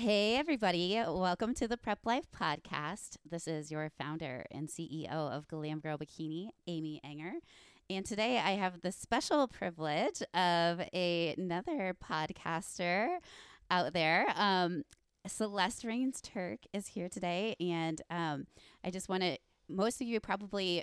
Hey, everybody. Welcome to the Prep Life Podcast. This is your founder and CEO of Glam Girl Bikini, Amy Enger. And today I have the special privilege of a, another podcaster out there. Um, Celeste Rains Turk is here today. And um, I just want to, most of you probably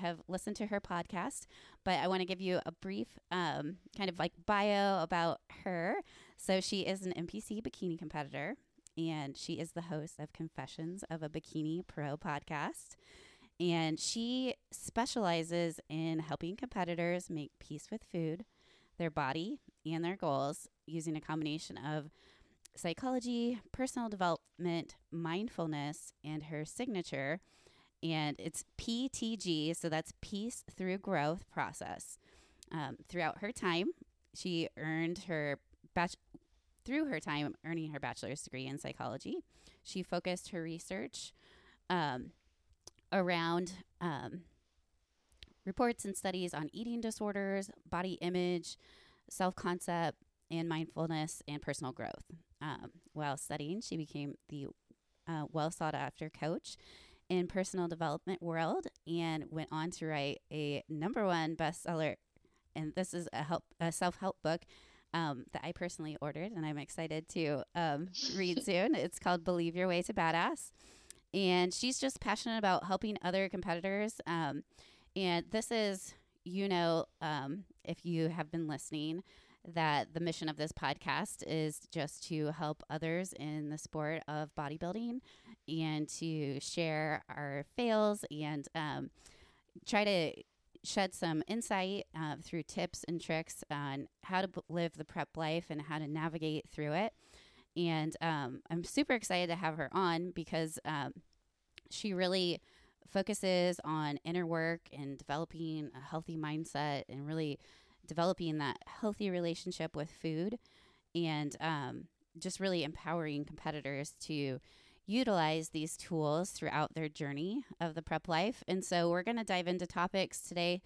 have listened to her podcast, but I want to give you a brief um, kind of like bio about her. So she is an NPC bikini competitor, and she is the host of Confessions of a Bikini Pro podcast. And she specializes in helping competitors make peace with food, their body, and their goals using a combination of psychology, personal development, mindfulness, and her signature and it's PTG, so that's Peace Through Growth process. Um, throughout her time, she earned her bach- through her time earning her bachelor's degree in psychology. She focused her research um, around um, reports and studies on eating disorders, body image, self concept, and mindfulness and personal growth. Um, while studying, she became the uh, well sought after coach in personal development world and went on to write a number one bestseller. And this is a help a self help book um, that I personally ordered, and I'm excited to um, read soon. It's called Believe Your Way to Badass, and she's just passionate about helping other competitors. Um, and this is, you know, um, if you have been listening, that the mission of this podcast is just to help others in the sport of bodybuilding and to share our fails and um, try to shed some insight uh, through tips and tricks on how to b- live the prep life and how to navigate through it. And um, I'm super excited to have her on because um, she really focuses on inner work and developing a healthy mindset and really developing that healthy relationship with food and um, just really empowering competitors to utilize these tools throughout their journey of the prep life. And so we're going to dive into topics today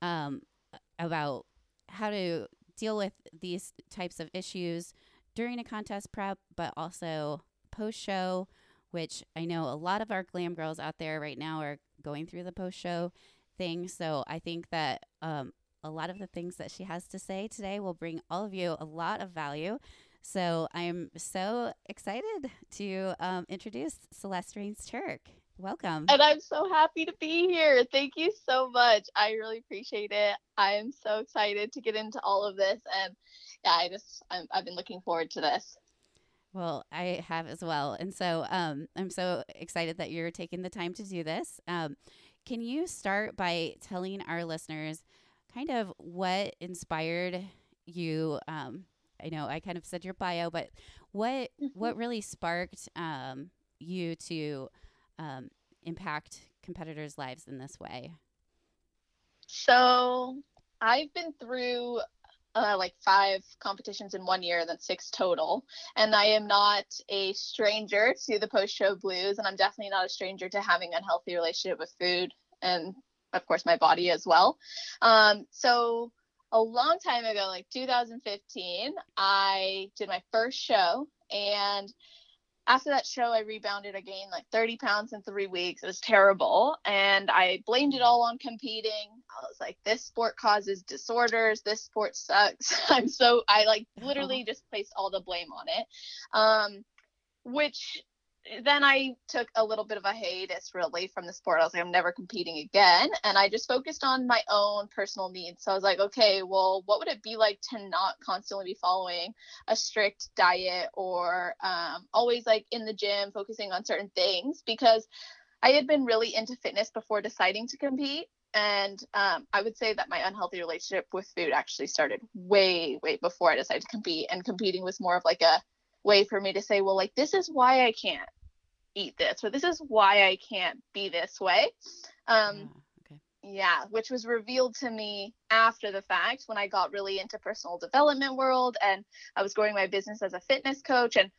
um, about how to deal with these types of issues during a contest prep, but also post show, which I know a lot of our glam girls out there right now are going through the post show thing. So I think that um, a lot of the things that she has to say today will bring all of you a lot of value. So I'm so excited to um, introduce Celeste Rains Turk. Welcome. And I'm so happy to be here. Thank you so much. I really appreciate it. I am so excited to get into all of this. And yeah, I just, i have been looking forward to this. Well, I have as well. And so um, I'm so excited that you're taking the time to do this. Um, can you start by telling our listeners kind of what inspired you? Um, I know I kind of said your bio, but what mm-hmm. what really sparked um, you to um, impact competitors' lives in this way? So I've been through uh, like five competitions in one year, and then six total. And I am not a stranger to the post show blues, and I'm definitely not a stranger to having an unhealthy relationship with food and of course my body as well. Um, so a long time ago, like 2015, I did my first show. And after that show, I rebounded. I gained like 30 pounds in three weeks. It was terrible. And I blamed it all on competing. I was like, this sport causes disorders. This sport sucks. I'm so, I like literally just placed all the blame on it. Um, which then I took a little bit of a hiatus really from the sport. I was like, I'm never competing again. And I just focused on my own personal needs. So I was like, okay, well, what would it be like to not constantly be following a strict diet or um, always like in the gym, focusing on certain things? Because I had been really into fitness before deciding to compete. And um, I would say that my unhealthy relationship with food actually started way, way before I decided to compete. And competing was more of like a way for me to say, well, like, this is why I can't eat this, or this is why I can't be this way. Um, yeah, okay. yeah, which was revealed to me after the fact when I got really into personal development world and I was growing my business as a fitness coach and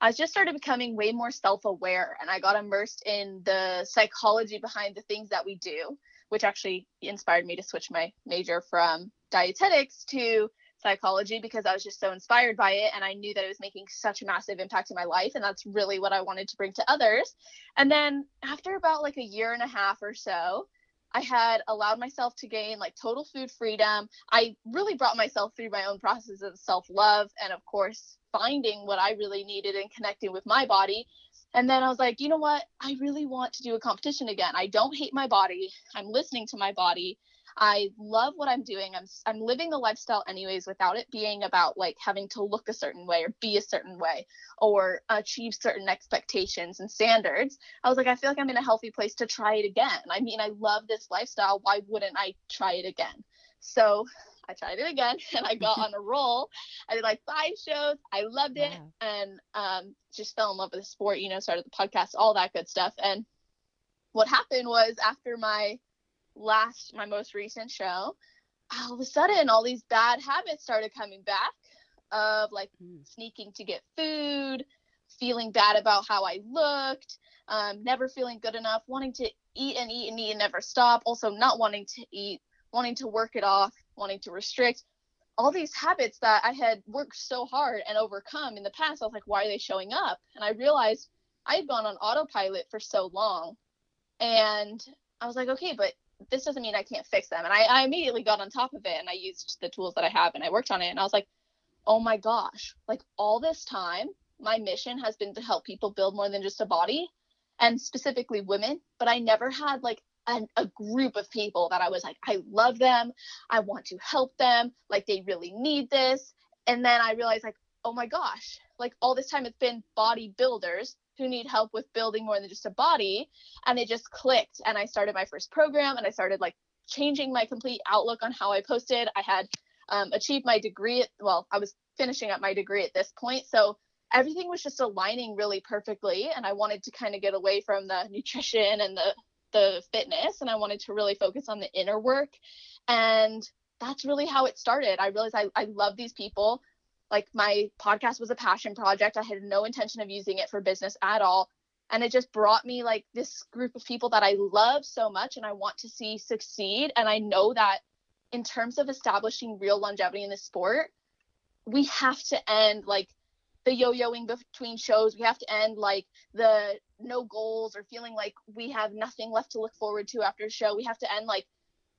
I just started becoming way more self-aware and I got immersed in the psychology behind the things that we do, which actually inspired me to switch my major from dietetics to psychology because I was just so inspired by it and I knew that it was making such a massive impact in my life and that's really what I wanted to bring to others. And then after about like a year and a half or so, I had allowed myself to gain like total food freedom. I really brought myself through my own process of self-love and of course finding what I really needed and connecting with my body. And then I was like, you know what? I really want to do a competition again. I don't hate my body. I'm listening to my body. I love what I'm doing. I'm I'm living the lifestyle anyways without it being about like having to look a certain way or be a certain way or achieve certain expectations and standards. I was like I feel like I'm in a healthy place to try it again. I mean, I love this lifestyle. Why wouldn't I try it again? So I tried it again and I got on a roll. I did like five shows. I loved it wow. and um, just fell in love with the sport, you know, started the podcast, all that good stuff. And what happened was after my last my most recent show all of a sudden all these bad habits started coming back of like mm. sneaking to get food feeling bad about how i looked um, never feeling good enough wanting to eat and eat and eat and never stop also not wanting to eat wanting to work it off wanting to restrict. All these habits that i had worked so hard and overcome in the past i was like why are they showing up? And i realized i had gone on autopilot for so long. And i was like okay but this doesn't mean I can't fix them. And I, I immediately got on top of it and I used the tools that I have and I worked on it. And I was like, oh my gosh, like all this time, my mission has been to help people build more than just a body and specifically women. But I never had like an, a group of people that I was like, I love them. I want to help them. Like they really need this. And then I realized, like, oh my gosh, like all this time it's been bodybuilders who need help with building more than just a body and it just clicked and i started my first program and i started like changing my complete outlook on how i posted. I had um, achieved my degree well i was finishing up my degree at this point so everything was just aligning really perfectly and i wanted to kind of get away from the nutrition and the the fitness and i wanted to really focus on the inner work and that's really how it started. I realized i, I love these people like my podcast was a passion project. I had no intention of using it for business at all. And it just brought me like this group of people that I love so much and I want to see succeed. And I know that in terms of establishing real longevity in the sport, we have to end like the yo-yoing between shows. We have to end like the no goals or feeling like we have nothing left to look forward to after a show. We have to end like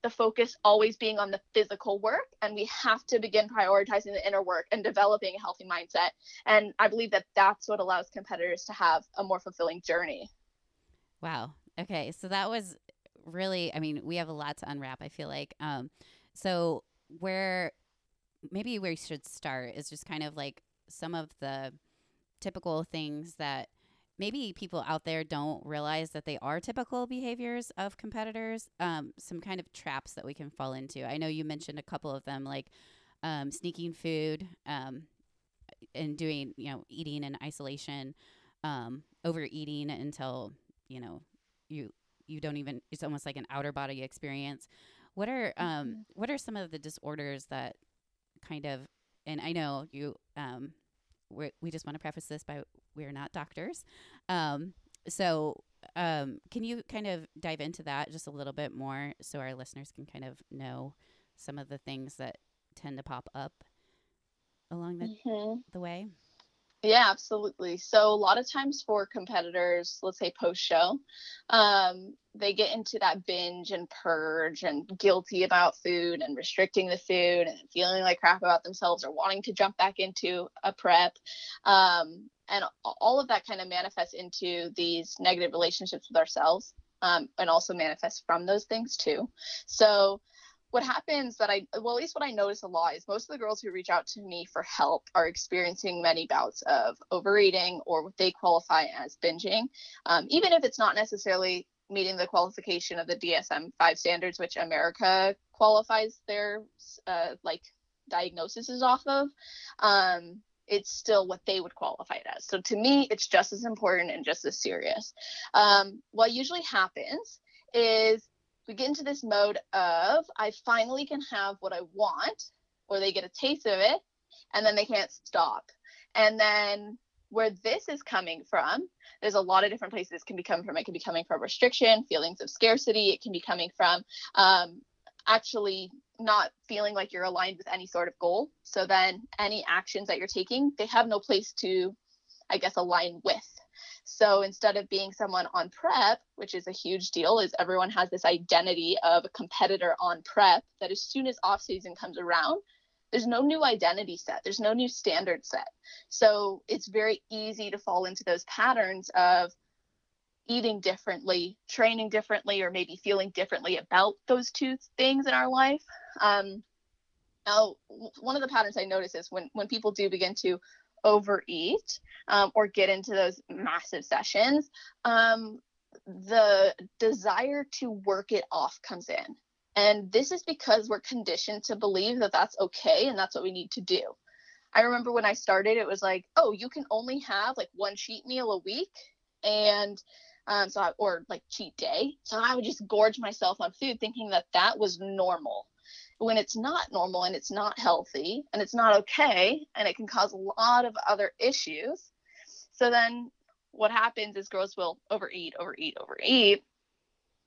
the focus always being on the physical work and we have to begin prioritizing the inner work and developing a healthy mindset. And i believe that that's what allows competitors to have a more fulfilling journey. Wow. Okay so that was really i mean we have a lot to unwrap i feel like. Um so where maybe where we should start is just kind of like some of the typical things that maybe people out there don't realize that they are typical behaviors of competitors, um, some kind of traps that we can fall into. I know you mentioned a couple of them, like um, sneaking food um, and doing, you know, eating in isolation, um, overeating until, you know, you you don't even it's almost like an outer body experience what are um mm-hmm. what are some of the disorders that kind of and i know you um we we just want to preface this by we're not doctors. Um, so, um, can you kind of dive into that just a little bit more so our listeners can kind of know some of the things that tend to pop up along the, mm-hmm. the way? Yeah, absolutely. So a lot of times for competitors, let's say post show, um, they get into that binge and purge and guilty about food and restricting the food and feeling like crap about themselves or wanting to jump back into a prep. Um, and all of that kind of manifests into these negative relationships with ourselves um, and also manifests from those things too. So what happens that I, well, at least what I notice a lot is most of the girls who reach out to me for help are experiencing many bouts of overeating or what they qualify as binging, um, even if it's not necessarily meeting the qualification of the DSM 5 standards, which America qualifies their uh, like diagnosis is off of. Um, it's still what they would qualify it as. So to me, it's just as important and just as serious. Um, what usually happens is we get into this mode of I finally can have what I want, or they get a taste of it, and then they can't stop. And then where this is coming from, there's a lot of different places it can be coming from. It can be coming from restriction, feelings of scarcity. It can be coming from um, actually not feeling like you're aligned with any sort of goal. So then any actions that you're taking, they have no place to, I guess, align with. So instead of being someone on prep, which is a huge deal, is everyone has this identity of a competitor on prep that as soon as off season comes around, there's no new identity set, there's no new standard set. So it's very easy to fall into those patterns of eating differently, training differently, or maybe feeling differently about those two things in our life. Um, now, one of the patterns I notice is when when people do begin to overeat um, or get into those massive sessions, um, the desire to work it off comes in. And this is because we're conditioned to believe that that's okay and that's what we need to do. I remember when I started, it was like, oh, you can only have like one cheat meal a week. And um, so I, or like cheat day. So I would just gorge myself on food thinking that that was normal when it's not normal and it's not healthy and it's not okay and it can cause a lot of other issues. So then what happens is girls will overeat, overeat, overeat.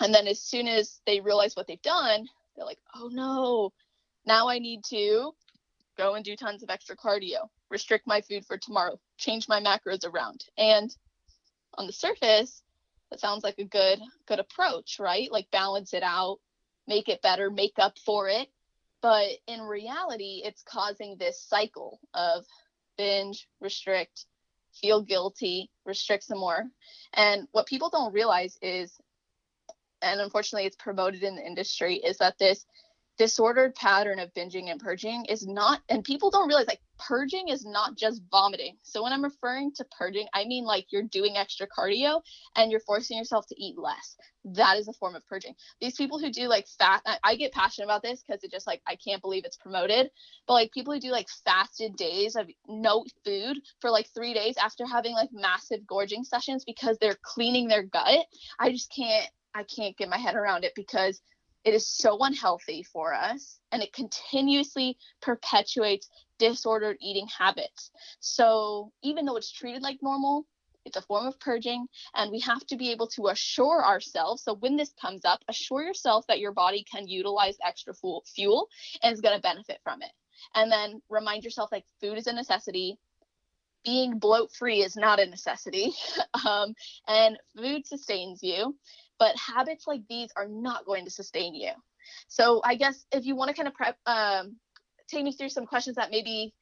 And then as soon as they realize what they've done, they're like, oh no, now I need to go and do tons of extra cardio, restrict my food for tomorrow, change my macros around. And on the surface, that sounds like a good good approach, right? Like balance it out, make it better, make up for it. But in reality, it's causing this cycle of binge, restrict, feel guilty, restrict some more. And what people don't realize is, and unfortunately it's promoted in the industry, is that this disordered pattern of binging and purging is not and people don't realize like purging is not just vomiting. So when i'm referring to purging i mean like you're doing extra cardio and you're forcing yourself to eat less. That is a form of purging. These people who do like fat i, I get passionate about this because it just like i can't believe it's promoted but like people who do like fasted days of no food for like three days after having like massive gorging sessions because they're cleaning their gut i just can't i can't get my head around it because it is so unhealthy for us and it continuously perpetuates disordered eating habits. So, even though it's treated like normal, it's a form of purging, and we have to be able to assure ourselves. So, when this comes up, assure yourself that your body can utilize extra fuel and is going to benefit from it. And then remind yourself like food is a necessity, being bloat free is not a necessity, um, and food sustains you but habits like these are not going to sustain you. So I guess if you want to kind of prep, um, take me through some questions that maybe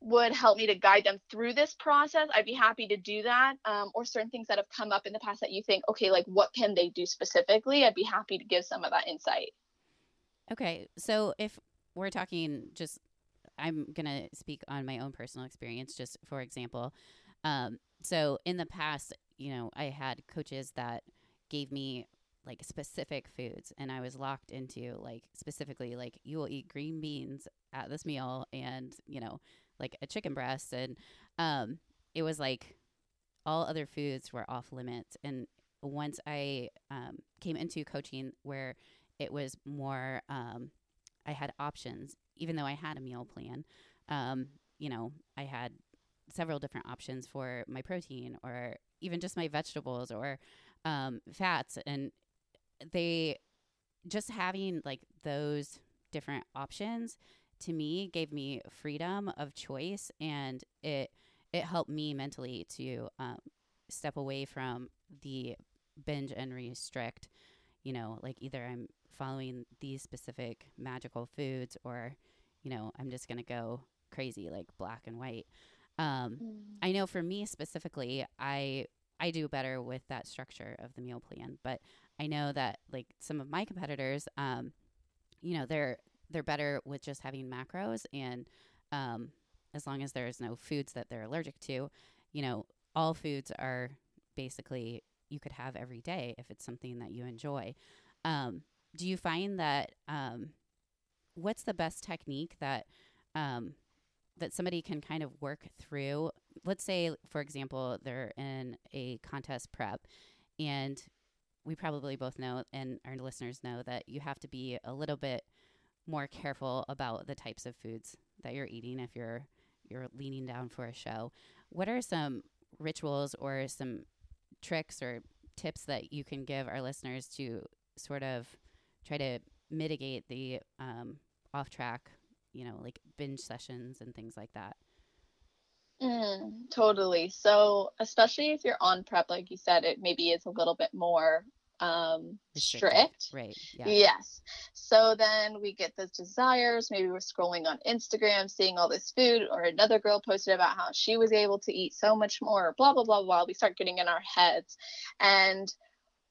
would help me to guide them through this process, I'd be happy to do that. Um, or certain things that have come up in the past that you think, okay, like what can they do specifically? I'd be happy to give some of that insight. Okay. So if we're talking just, I'm to speak on my own personal experience, just for example. Um, so in the past, you know, I had coaches that gave me like specific foods and I was locked into like specifically like you will eat green beans at this meal and you know like a chicken breast and um it was like all other foods were off limits. And once I um, came into coaching where it was more um, I had options even though I had a meal plan um, you know I had several different options for my protein or even just my vegetables or um, fats, and they just having like those different options to me gave me freedom of choice, and it it helped me mentally to um, step away from the binge and restrict. You know, like either I'm following these specific magical foods or you know i'm just going to go crazy like black and white um, mm. i know for me specifically i I do better with that structure of the meal plan. But I know that like some of my competitors, um, you know, they're they're better with just having macros and um, as long as there's no foods that they're allergic to, you know, all foods are basically you could have every day if it's something that you enjoy. Um, do you find that um, what's the best technique that um, that somebody can kind of work through. Let's say for example they're in a contest prep and we probably both know and our listeners know that you have to be a little bit more careful about the types of foods that you're eating if you're you're leaning down for a show. What are some rituals or some tricks or tips that you can give our listeners to sort of try to mitigate the um, off track, you know, like binge sessions and things like that. Mm, totally. So, especially if you're on prep, like you said, it maybe is a little bit more um, strict. Right. Yeah. Yes. So then we get those desires. Maybe we're scrolling on Instagram, seeing all this food, or another girl posted about how she was able to eat so much more, blah, blah, blah, blah. We start getting in our heads. And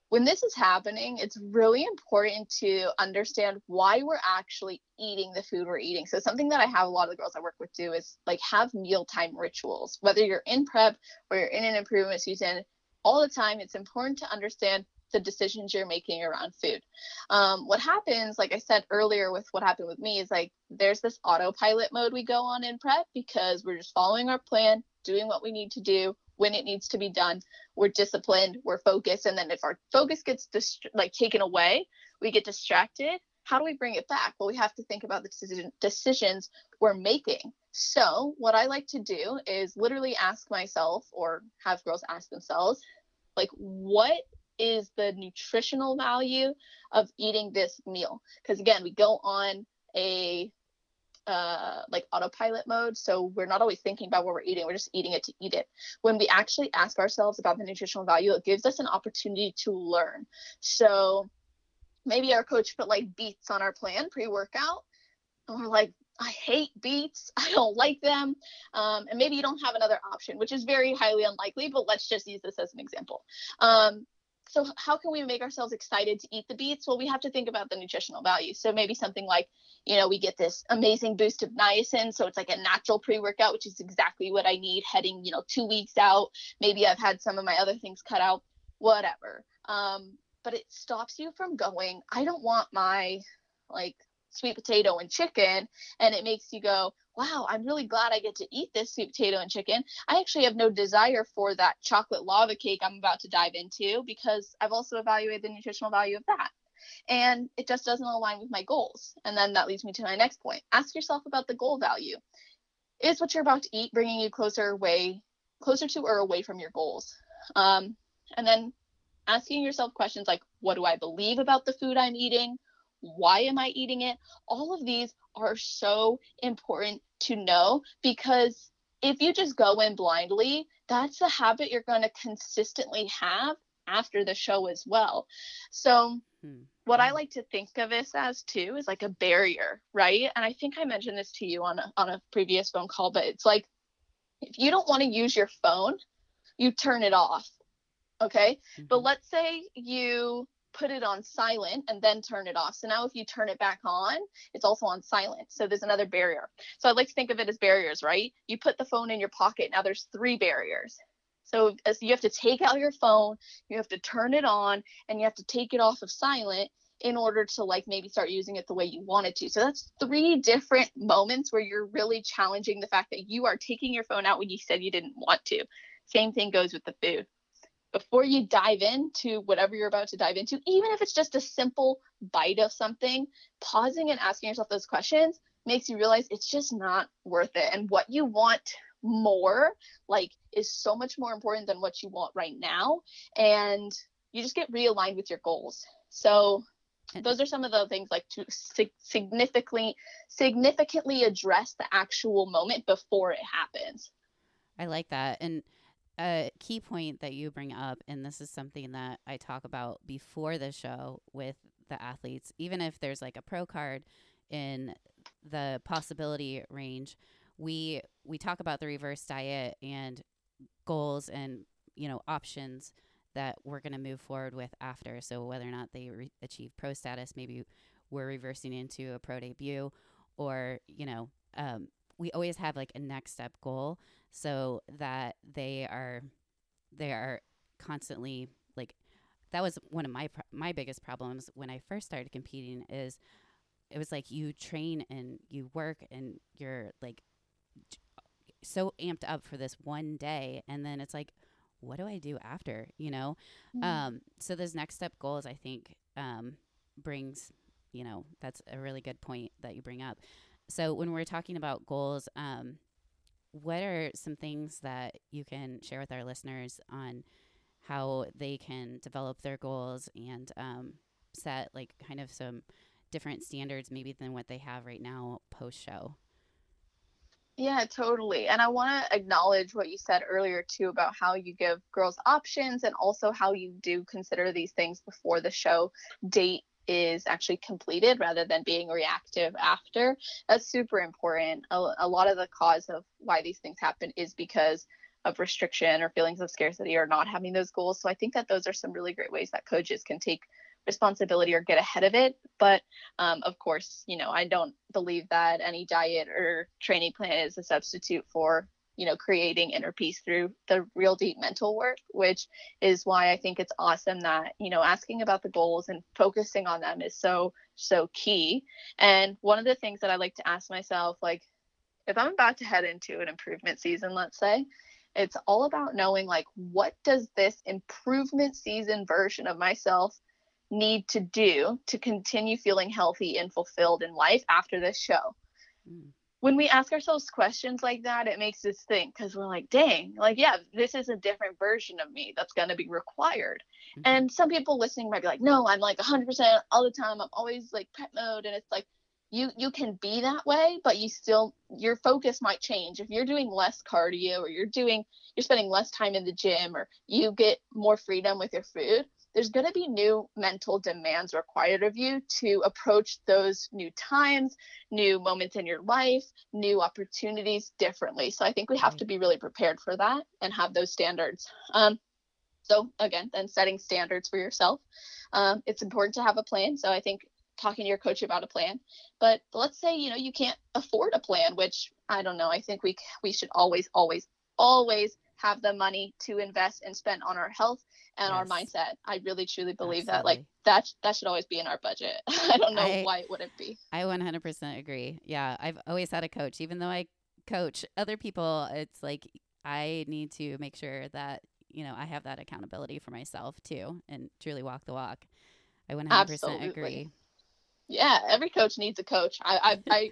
when this is happening, it's really important to understand why we're actually eating the food we're eating. So, something that I have a lot of the girls I work with do is like have mealtime rituals. Whether you're in prep or you're in an improvement season, all the time, it's important to understand the decisions you're making around food. Um, what happens, like I said earlier, with what happened with me, is like there's this autopilot mode we go on in prep because we're just following our plan, doing what we need to do when it needs to be done. We're disciplined, we're focused, and then if our focus gets dist- like taken away, we get distracted. How do we bring it back? Well, we have to think about the decision- decisions we're making. So, what I like to do is literally ask myself or have girls ask themselves, like, what is the nutritional value of eating this meal? Because again, we go on a uh, like autopilot mode. So we're not always thinking about what we're eating. We're just eating it to eat it. When we actually ask ourselves about the nutritional value, it gives us an opportunity to learn. So maybe our coach put like beets on our plan pre workout. And we're like, I hate beets. I don't like them. Um, and maybe you don't have another option, which is very highly unlikely, but let's just use this as an example. Um, so how can we make ourselves excited to eat the beets? Well we have to think about the nutritional value. So maybe something like you know we get this amazing boost of niacin. So it's like a natural pre-workout which is exactly what i need heading you know two weeks out. Maybe i've had some of my other things cut out whatever. Um, but it stops you from going i don't want my like sweet potato and chicken and it makes you go wow, I'm really glad I get to eat this sweet potato and chicken. I actually have no desire for that chocolate lava cake I'm about to dive into because I've also evaluated the nutritional value of that. And it just doesn't align with my goals. And then that leads me to my next point. Ask yourself about the goal value. Is what you're about to eat bringing you closer away, closer to or away from your goals? Um, and then asking yourself questions like, what do I believe about the food I'm eating? Why am I eating it? All of these are so important to know because if you just go in blindly, that's a habit you're going to consistently have after the show as well. So, hmm. what I like to think of this as too is like a barrier, right? And I think I mentioned this to you on a, on a previous phone call, but it's like if you don't want to use your phone, you turn it off. Okay. Mm-hmm. But let's say you put it on silent and then turn it off. So now if you turn it back on, it's also on silent. So there's another barrier. So I'd like to think of it as barriers, right? You put the phone in your pocket. Now there's three barriers. So as you have to take out your phone, you have to turn it on, and you have to take it off of silent in order to like maybe start using it the way you wanted to. So that's three different moments where you're really challenging the fact that you are taking your phone out when you said you didn't want to. Same thing goes with the food before you dive into whatever you're about to dive into, even if it's just a simple bite of something, pausing and asking yourself those questions makes you realize it's just not worth it. And what you want more, like, is so much more important than what you want right now. And you just get realigned with your goals. So, those are some of the things like to significantly significantly address the actual moment before it happens. I like that. And a key point that you bring up, and this is something that I talk about before the show with the athletes, even if there's like a pro card in the possibility range, we we talk about the reverse diet and goals and you know options that we're going to move forward with after. So whether or not they re- achieve pro status, maybe we're reversing into a pro debut, or you know, um, we always have like a next step goal so that they are they are constantly like that was one of my my biggest problems when I first started competing is it was like you train and you work and you're like so amped up for this one day and then it's like what do I do after you know mm-hmm. um so those next step goals I think um brings you know that's a really good point that you bring up so when we're talking about goals um what are some things that you can share with our listeners on how they can develop their goals and um, set like kind of some different standards maybe than what they have right now post show. Yeah, totally. And I want to acknowledge what you said earlier too about how you give girls options and also how you do consider these things before the show date is actually completed rather than being reactive after. That's super important. A, a lot of the cause of why these things happen is because of restriction or feelings of scarcity or not having those goals. So I think that those are some really great ways that coaches can take responsibility or get ahead of it. But um, of course, you know, I don't believe that any diet or training plan is a substitute for, you know, creating inner peace through the real deep mental work, which is why I think it's awesome that, you know, asking about the goals and focusing on them is so, so key. And one of the things that I like to ask myself, like, if I'm about to head into an improvement season, let's say, it's all about knowing like what does this improvement season version of myself need to do to continue feeling healthy and fulfilled in life after this show. Mm. When we ask ourselves questions like that, it makes us think because we're like, dang, like, yeah, this is a different version of me that's going to be required. Mm-hmm. And some people listening might be like, no, I'm like 100% all the time. I'm always like prep mode. And it's like, you you can be that way but you still your focus might change if you're doing less cardio or you're doing you're spending less time in the gym or you get more freedom with your food there's going to be new mental demands required of you to approach those new times, new moments in your life, new opportunities differently. So I think we have to be really prepared for that and have those standards. Um, so again, then setting standards for yourself. Um, it's important to have a plan. So I think talking to your coach about a plan. But let's say you know you can't afford a plan, which I don't know. I think we we should always, always, always have the money to invest and spend on our health and yes. our mindset. I really truly believe Absolutely. that like that that should always be in our budget. I don't know I, why it wouldn't be. I 100% agree. Yeah, I've always had a coach even though I coach other people, it's like I need to make sure that you know, I have that accountability for myself too and truly walk the walk. I 100% Absolutely. agree. Yeah, every coach needs a coach. I I I,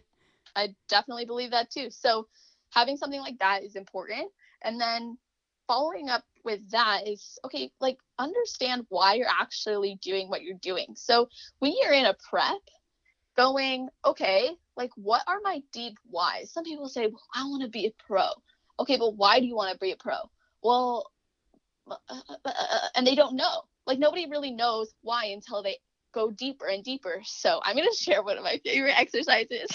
I definitely believe that too. So having something like that is important. And then following up with that is okay, like understand why you're actually doing what you're doing. So when you're in a prep, going, okay, like what are my deep whys? Some people say, well, I want to be a pro. Okay, but why do you want to be a pro? Well, uh, uh, uh, and they don't know. Like nobody really knows why until they go deeper and deeper. So I'm going to share one of my favorite exercises.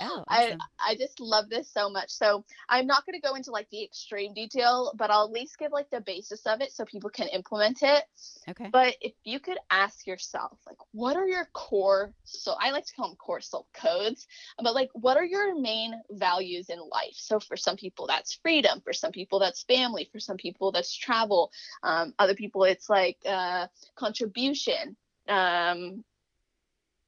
Oh, awesome. I I just love this so much. So I'm not going to go into like the extreme detail, but I'll at least give like the basis of it so people can implement it. Okay. But if you could ask yourself, like, what are your core? So I like to call them core soul codes, but like, what are your main values in life? So for some people, that's freedom. For some people, that's family. For some people, that's travel. Um, other people, it's like uh, contribution um,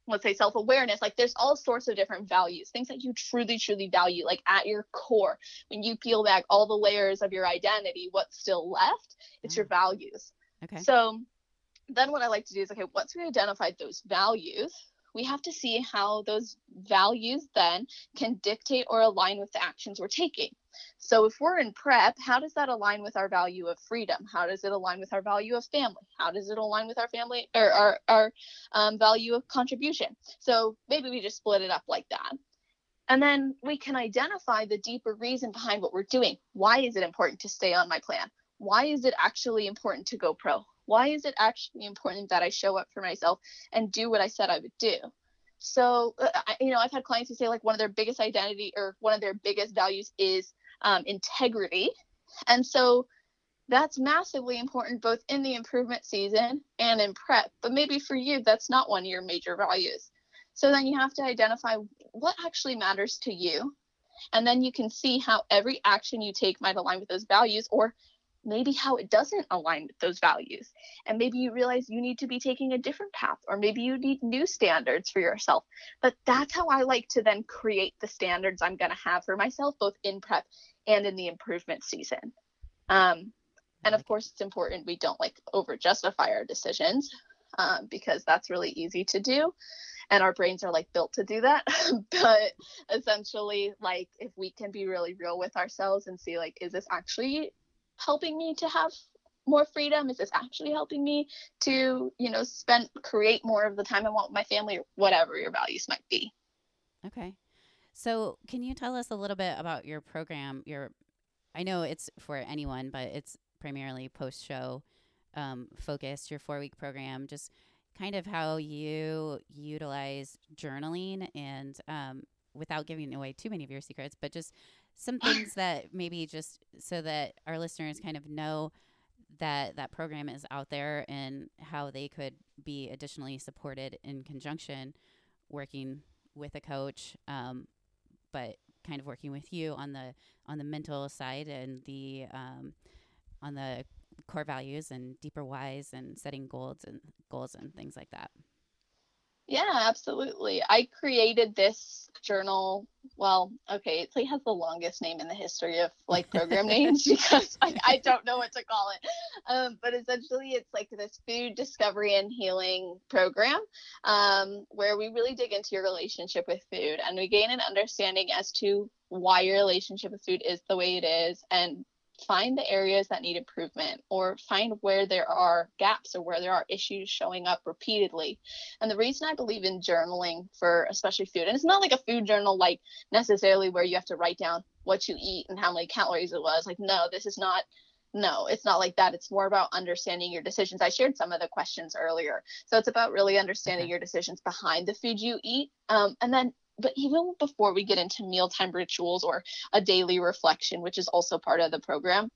let's say self awareness. Like there's all sorts of different values, things that you truly, truly value, like at your core. When you peel back all the layers of your identity, what's still left? It's your mm. values. Okay. So then what I like to do is okay, once we identified those values, we have to see how those values then can dictate or align with the actions we're taking. So if we're in prep, how does that align with our value of freedom? How does it align with our value of family? How does it align with our family or our, our um, value of contribution? So maybe we just split it up like that. And then we can identify the deeper reason behind what we're doing. Why is it important to stay on my plan? Why is it actually important to go pro? Why is it actually important that I show up for myself and do what I said I would do? So, uh, you know, I've had clients who say like one of their biggest identity or one of their biggest values is um, integrity. And so that's massively important both in the improvement season and in prep. But maybe for you, that's not one of your major values. So then you have to identify what actually matters to you. And then you can see how every action you take might align with those values or maybe how it doesn't align with those values. And maybe you realize you need to be taking a different path, or maybe you need new standards for yourself. But that's how I like to then create the standards I'm going to have for myself, both in prep and in the improvement season. Um, and of course, it's important we don't like over justify our decisions um, because that's really easy to do. And our brains are like built to do that. but essentially, like if we can be really real with ourselves and see, like, is this actually helping me to have more freedom? Is this actually helping me to, you know, spend create more of the time I want with my family or whatever your values might be? Okay. So, can you tell us a little bit about your program? Your I know it's for anyone, but it's primarily post show um, focused, your four week program, just kind of how you utilize journaling and um, without giving away too many of your secrets, but just some things that maybe just so that our listeners kind of know that that program is out there and how they could be additionally supported in conjunction working with a coach um, but kind of working with you on the on the mental side and the um, on the core values and deeper whys and setting goals and goals and things like that. Yeah, absolutely. I created this journal. Well, okay, it like has the longest name in the history of like program names because I, I don't know what to call it. Um, but essentially, it's like this food discovery and healing program um, where we really dig into your relationship with food and we gain an understanding as to why your relationship with food is the way it is and find the areas that need improvement or find where there are gaps or where there are issues showing up repeatedly. And the reason I believe in journaling for especially food, and it's not like a food journal, like necessarily where you have to write down what you eat and how many calories it was. Like, no, this is not. No, it's not like that. It's more about understanding your decisions. I shared some of the questions earlier. So it's about really understanding your decisions behind the food you eat. Um, and then but even before we get into mealtime rituals or a daily reflection, which is also part of the program,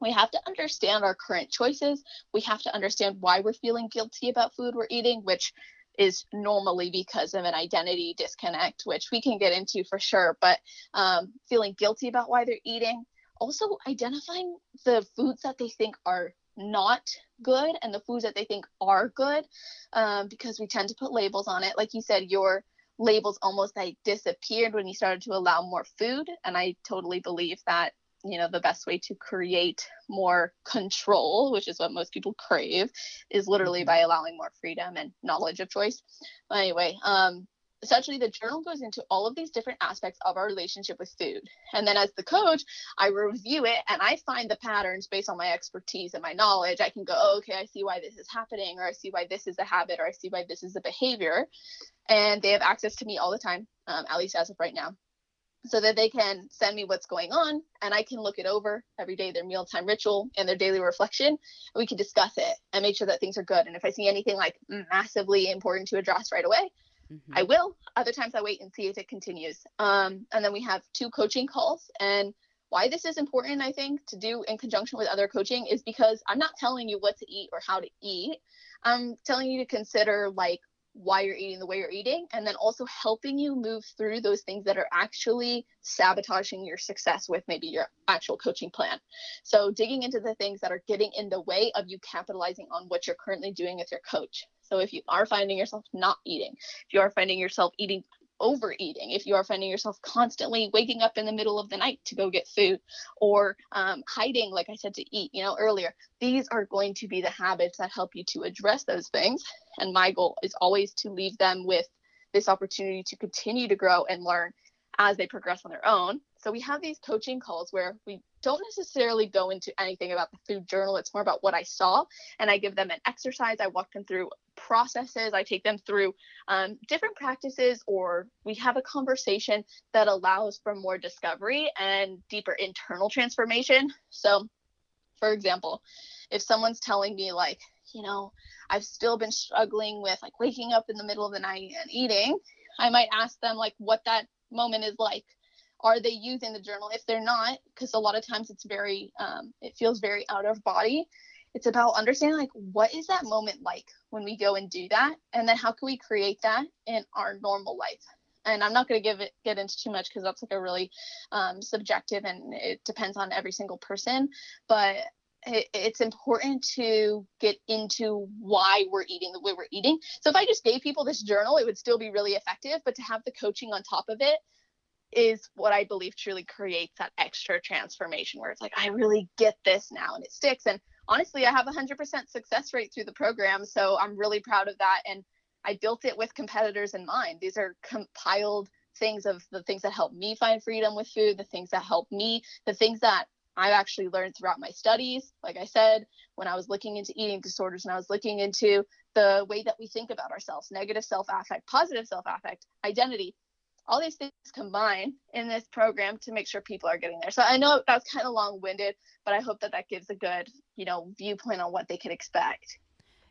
we have to understand our current choices. We have to understand why we're feeling guilty about food we're eating, which is normally because of an identity disconnect, which we can get into for sure. But um, feeling guilty about why they're eating, also identifying the foods that they think are not good and the foods that they think are good, um, because we tend to put labels on it. Like you said, your labels almost like disappeared when you started to allow more food. And I totally believe that, you know, the best way to create more control, which is what most people crave, is literally mm-hmm. by allowing more freedom and knowledge of choice. But anyway, um, essentially the journal goes into all of these different aspects of our relationship with food and then as the coach i review it and i find the patterns based on my expertise and my knowledge i can go oh, okay i see why this is happening or i see why this is a habit or i see why this is a behavior and they have access to me all the time, um, at least as of right now, so that they can send me what's going on and I can look it over every day, their mealtime ritual and their daily reflection. And we can discuss it and make sure that things are good. And if I see anything like massively important to address right away, mm-hmm. I will. Other times I wait and see if it continues. Um, and then we have two coaching calls. And why this is important, I think, to do in conjunction with other coaching is because I'm not telling you what to eat or how to eat. I'm telling you to consider like why you're eating the way you're eating and then also helping you move through those things that are actually sabotaging your success with maybe your actual coaching plan so digging into the things that are getting in the way of you capitalizing on what you're currently doing with your coach so if you are finding yourself not eating if you are finding yourself eating overeating, if you are finding yourself constantly waking up in the middle of the night to go get food or um, hiding, like I said, to eat, you know, earlier, these are going to be the habits that help you to address those things. And my goal is always to leave them with this opportunity to continue to grow and learn as they progress on their own. So we have these coaching calls where we don't necessarily go into anything about the food journal. It's more about what I saw, and I give them an exercise. I walk them through processes. I take them through um, different practices, or we have a conversation that allows for more discovery and deeper internal transformation. So, for example, if someone's telling me, like, you know, I've still been struggling with like waking up in the middle of the night and eating, I might ask them, like, what that moment is like are they using the journal? If they're not because a lot of times it's very um, it feels very out of body. It's about understanding like what is that moment like when we go and do that? And then how can we create that in our normal life? And i'm not going to give it get into too much because that's like a really um, subjective and it depends on every single person. But it, it's important to get into why we're eating the way we're eating. So if i just gave people this journal it would still be really effective but to have the coaching on top of it is what I believe truly creates that extra transformation where it's like, I really get this now and it sticks. And honestly, I have a 100% success rate through the program. So I'm really proud of that. And I built it with competitors in mind. These are compiled things of the things that help me find freedom with food, the things that help me, the things that I've actually learned throughout my studies, like I said, when I was looking into eating disorders and I was looking into the way that we think about ourselves, negative self affect, positive self affect, identity, all these things combine in this program to make sure people are getting there. So I know that's kind of long winded, but I hope that that gives a good, you know, viewpoint on what they can expect.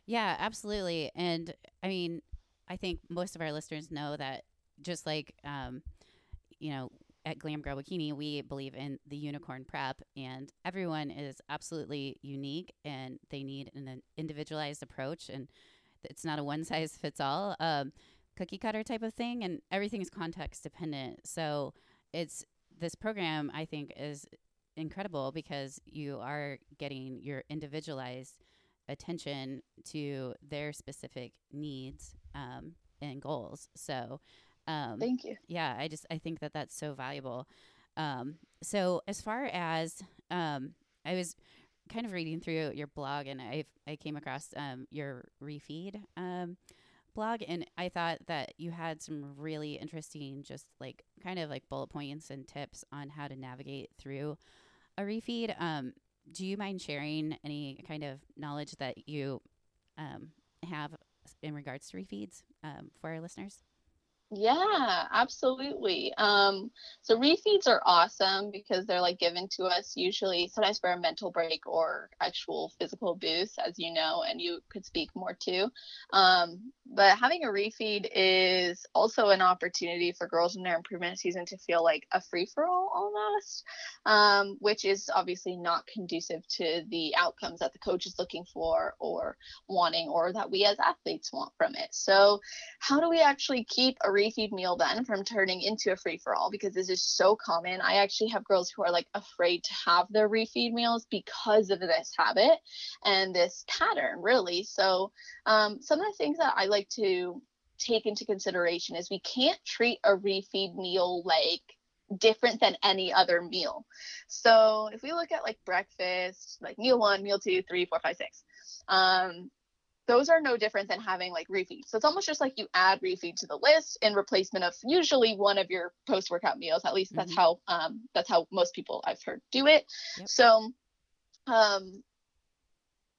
Yeah, absolutely. And I mean, I think most of our listeners know that just like, um, you know, at Glam Girl Bikini, we believe in the unicorn prep, and everyone is absolutely unique and they need an individualized approach. And it's not a one size fits all um, cookie cutter type of thing, and everything is context dependent. So it's this program, I think, is incredible because you are getting your individualized attention to their specific needs um, and goals. So, um, thank you. Yeah, I just I think that that's so valuable. Um, so as far as um, I was kind of reading through your blog and I I came across um, your refeed um, blog and I thought that you had some really interesting just like kind of like bullet points and tips on how to navigate through a refeed. Um, do you mind sharing any kind of knowledge that you um, have in regards to refeeds um, for our listeners? Yeah, absolutely. Um, so refeeds are awesome because they're like given to us usually sometimes for a mental break or actual physical boost, as you know, and you could speak more to. Um, but having a refeed is also an opportunity for girls in their improvement season to feel like a free for all almost, um, which is obviously not conducive to the outcomes that the coach is looking for or wanting or that we as athletes want from it. So, how do we actually keep a refeed meal then from turning into a free for all because this is so common. I actually have girls who are like afraid to have their refeed meals because of this habit and this pattern, really. So, um, some of the things that I like to take into consideration is we can't treat a refeed meal like different than any other meal. So if we look at like breakfast, like meal one, meal two, three, four, five, six, um, those are no different than having like refeed. So it's almost just like you add refeed to the list in replacement of usually one of your post workout meals. At least that's mm-hmm. how um, that's how most people I've heard do it. Yep. So um,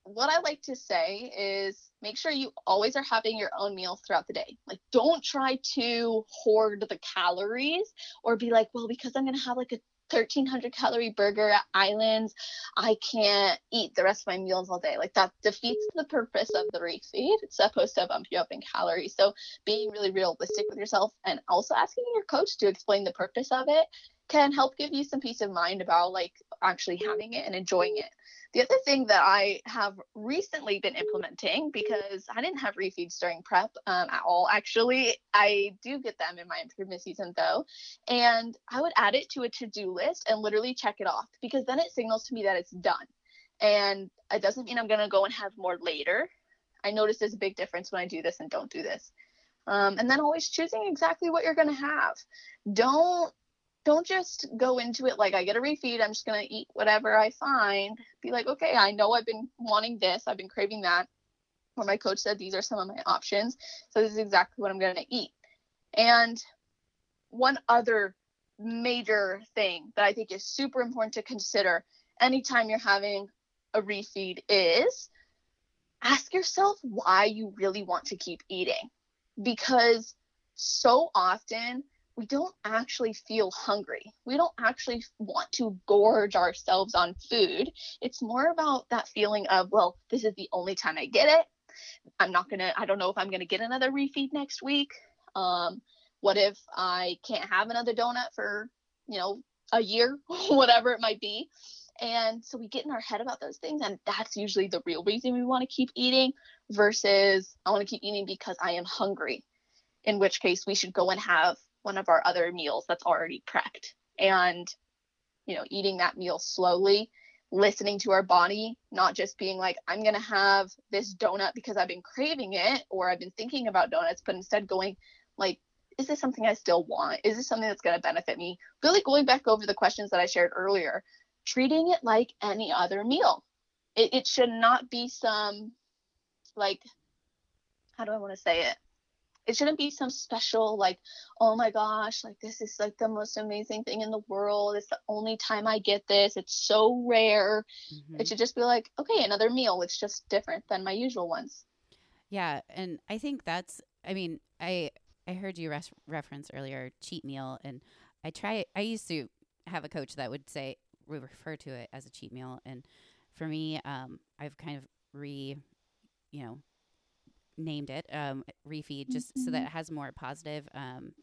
what I like to say is make sure you always are having your own meals throughout the day. Like don't try to hoard the calories or be like, well, because I'm going to have like a 1300 calorie burger at Islands, I can't eat the rest of my meals all day. Like that defeats the purpose of the refeed. It's supposed to bump you up in calories. So being really realistic with yourself and also asking your coach to explain the purpose of it can help give you some peace of mind about like actually having it and enjoying it. The other thing that I have recently been implementing because I didn't have refeeds during prep um, at all. Actually, I do get them in my improvement season though, and I would add it to a to-do list and literally check it off because then it signals to me that it's done. And it doesn't mean I'm gonna go and have more later. I notice there's a big difference when I do this and don't do this. Um, and then always choosing exactly what you're gonna have. Don't don't just go into it like I get a refeed, I'm just to eat whatever I find. Be like, okay, I know I've been wanting this, I've been craving that. Or my coach said these are some of my options. So this is exactly what I'm to eat. And one other major thing that I think is super important to consider anytime you're having a refeed is ask yourself why you really want to keep eating. Because so often we don't actually feel hungry. We don't actually want to gorge ourselves on food. It's more about that feeling of, well, this is the only time I get it. I'm not going to, I don't know if I'm going to get another refeed next week. Um, what if I can't have another donut for, you know, a year, whatever it might be. And so we get in our head about those things. And that's usually the real reason we want to keep eating versus I want to keep eating because I am hungry, in which case we should go and have one of our other meals that's already prepped. And you know eating that meal slowly listening to our body not just being like i'm going to have this donut because i've been craving it or i've been thinking about donuts but instead going like is this something i still want? Is this something that's going to benefit me? Really going back over the questions that i shared earlier treating it like any other meal. It, it should not be some like how do i want to say it it shouldn't be some special like oh my gosh like this is like the most amazing thing in the world. It's the only time i get this. It's so rare. Mm-hmm. it should just be like okay another meal. It's just different than my usual ones. Yeah and i think that's i mean i i heard you res- reference earlier cheat meal and i try i used to have a coach that would say we refer to it as a cheat meal and for me um i've kind of re you know named it um, refeed just mm-hmm. so that mm-hmm. it has more positive um,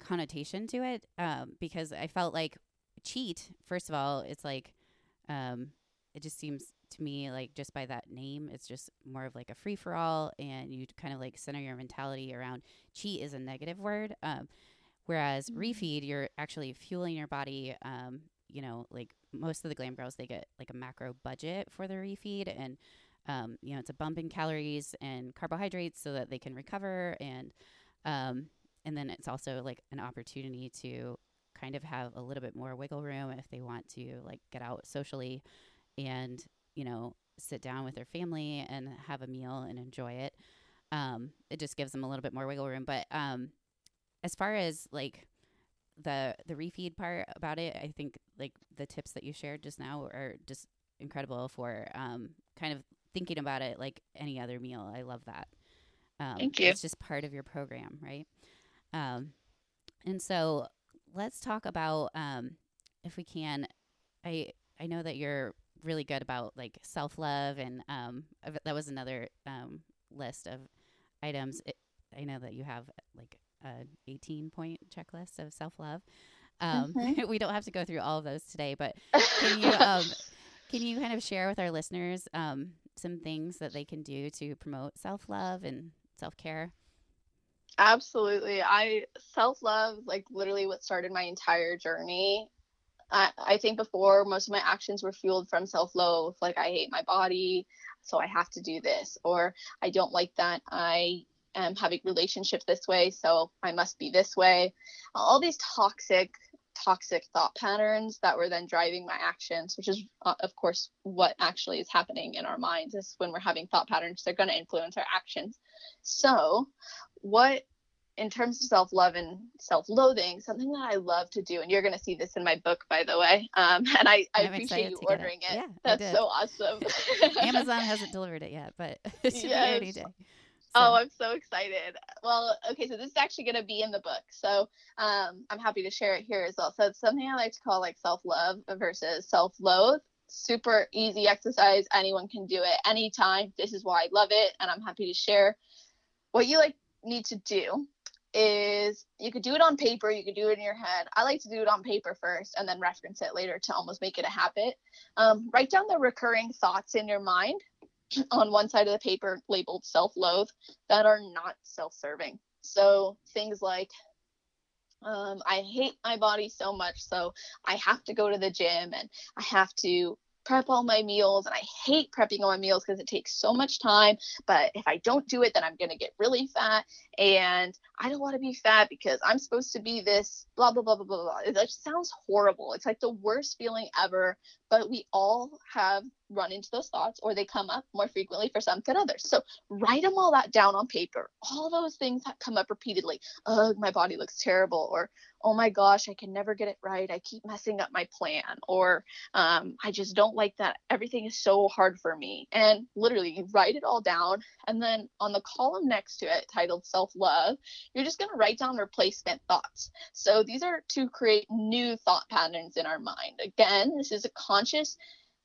connotation to it um, because I felt like cheat first of all it's like um, it just seems to me like just by that name it's just more of like a free for all and you kind of like center your mentality around cheat is a negative word um, whereas mm-hmm. refeed you're actually fueling your body um, you know like most of the glam girls they get like a macro budget for their refeed and um, you know, it's a bump in calories and carbohydrates so that they can recover. And, um, and then it's also like an opportunity to kind of have a little bit more wiggle room if they want to like get out socially and, you know, sit down with their family and have a meal and enjoy it. Um, it just gives them a little bit more wiggle room. But, um, as far as like, the the refeed part about it, I think like the tips that you shared just now are just incredible for um, kind of thinking about it like any other meal. I love that. Um, Thank you. It's just part of your program, right? Um, and so let's talk about, um, if we can, I I know that you're really good about like self love, and um, that was another um, list of items. It, I know that you have like a 18 point checklist of self love. Um, mm-hmm. we don't have to go through all of those today, but can you um, can you kind of share with our listeners um, some things that they can do to promote self love and self care? Absolutely. I self love, like literally what started my entire journey. I, I think before most of my actions were fueled from self love, like I hate my body, so I have to do this, or I don't like that I am having relationships this way, so I must be this way. All these toxic toxic thought patterns that were then driving my actions, which is, uh, of course, what actually is happening in our minds is when we're having thought patterns, they're going to influence our actions. So, what in terms of self love and self loathing, something that I love to do, and you're going to see this in my book, by the way. Um, and I, I appreciate you ordering it. it. Yeah, That's so awesome. Amazon hasn't delivered it yet, but it should yes. be any day. So. Oh, I'm so excited. Well, okay, so this is actually going to be in the book. So um, I'm happy to share it here as well. So it's something I like to call like self love versus self loathe. Super easy exercise. Anyone can do it anytime. This is why I love it. And I'm happy to share. What you like need to do is you could do it on paper, you could do it in your head. I like to do it on paper first and then reference it later to almost make it a habit. Um, write down the recurring thoughts in your mind on one side of the paper labeled self loathe that are not self serving. So things like, um, I hate my body so much, so I have to go to the gym and I have to prep all my meals and I hate prepping all my meals because it takes so much time. But if I don't do it, then I'm going to get really fat. And I don't want to be fat because I'm supposed to be this, blah, blah, blah, blah, blah, blah. It sounds horrible. It's like the worst feeling ever. But we all have run into those thoughts or they come up more frequently for some than others. So write them all that down on paper. All those things that come up repeatedly. Ugh, my body looks terrible. Or, oh my gosh, I can never get it right. I keep messing up my plan. Or um, I just don't like that. Everything is so hard for me. And literally you write it all down. And then on the column next to it titled self love, you're just going to write down replacement thoughts. So these are to create new thought patterns in our mind. Again, this is a conscious